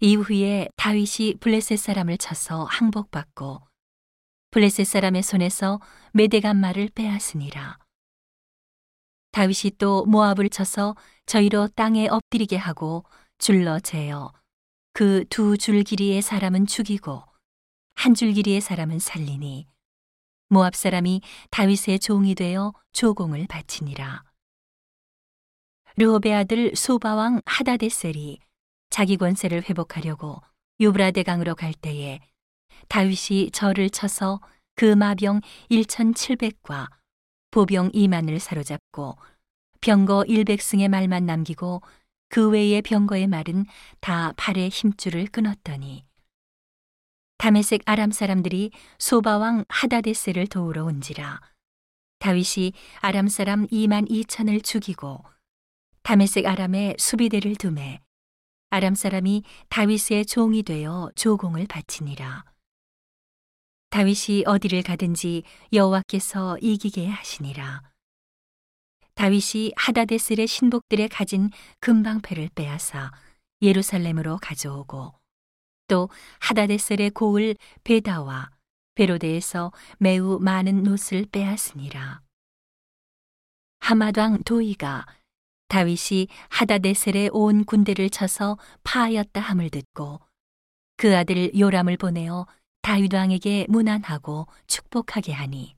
이후에 다윗이 블레셋 사람을 쳐서 항복받고 블레셋 사람의 손에서 메대간 말을 빼앗으니라. 다윗이 또 모압을 쳐서 저희로 땅에 엎드리게 하고 줄러 재어 그 두 줄 길이의 사람은 죽이고 한 줄 길이의 사람은 살리니 모압 사람이 다윗의 종이 되어 조공을 바치니라. 르호베 아들 소바왕 하다데셀이 자기 권세를 회복하려고 유브라데 강으로 갈 때에 다윗이 절을 쳐서 그 마병 1,700과 보병 2만을 사로잡고 병거 100승의 말만 남기고 그 외의 병거의 말은 다 팔의 힘줄을 끊었더니 다메섹 아람 사람들이 소바왕 하다데스를 도우러 온지라 다윗이 아람 사람 2만 2천을 죽이고 다메섹 아람의 수비대를 두매 아람 사람이 다윗의 종이 되어 조공을 바치니라. 다윗이 어디를 가든지 여호와께서 이기게 하시니라. 다윗이 하다데스의 신복들의 가진 금방패를 빼앗아 예루살렘으로 가져오고 또 하다데셀의 고을 베다와 베로데에서 매우 많은 노을 빼앗으니라. 하마당 도이가 다윗이 하다데셀의 온 군대를 쳐서 파하였다 함을 듣고 그 아들 요람을 보내어 다윗 왕에게 문안하고 축복하게 하니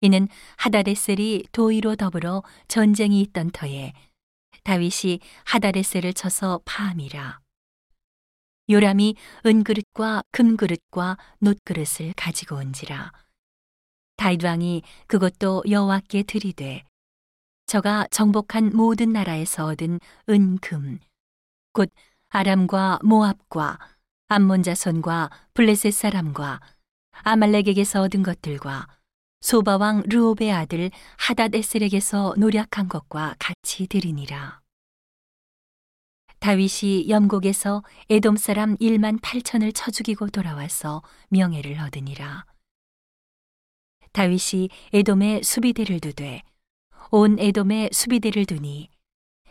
이는 하다데셀이 도이로 더불어 전쟁이 있던 터에 다윗이 하다데셀을 쳐서 파함이라. 요람이 은그릇과 금그릇과 놋그릇을 가지고 온지라. 다윗 왕이 그것도 여호와께 드리되 저가 정복한 모든 나라에서 얻은 은금, 곧 아람과 모압과 암몬 자손과 블레셋 사람과 아말렉에게서 얻은 것들과 소바 왕 르오베 아들 하닷 에셀에게서 노력한 것과 같이 드리니라. 다윗이 염곡에서 에돔 사람 1만 8천을 쳐 죽이고 돌아와서 명예를 얻으니라. 다윗이 에돔에 수비대를 두되 온 에돔에 수비대를 두니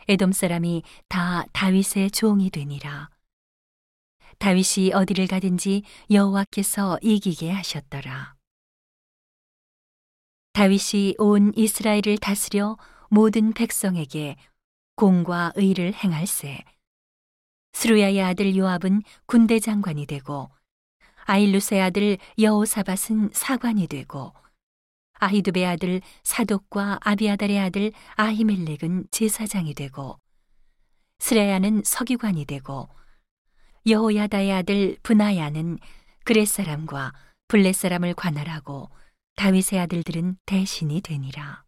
에돔 사람이 다 다윗의 종이 되니라. 다윗이 어디를 가든지 여호와께서 이기게 하셨더라. 다윗이 온 이스라엘을 다스려 모든 백성에게 공과 의를 행할세. 스루야의 아들 요압은 군대 장관이 되고 아일루스의 아들 여호사밧은 사관이 되고 아히두베 아들 사독과 아비아달의 아들 아히멜렉은 제사장이 되고 스레야는 서기관이 되고 여호야다의 아들 분하야는 그렛 사람과 블렛 사람을 관할하고 다윗의 아들들은 대신이 되니라.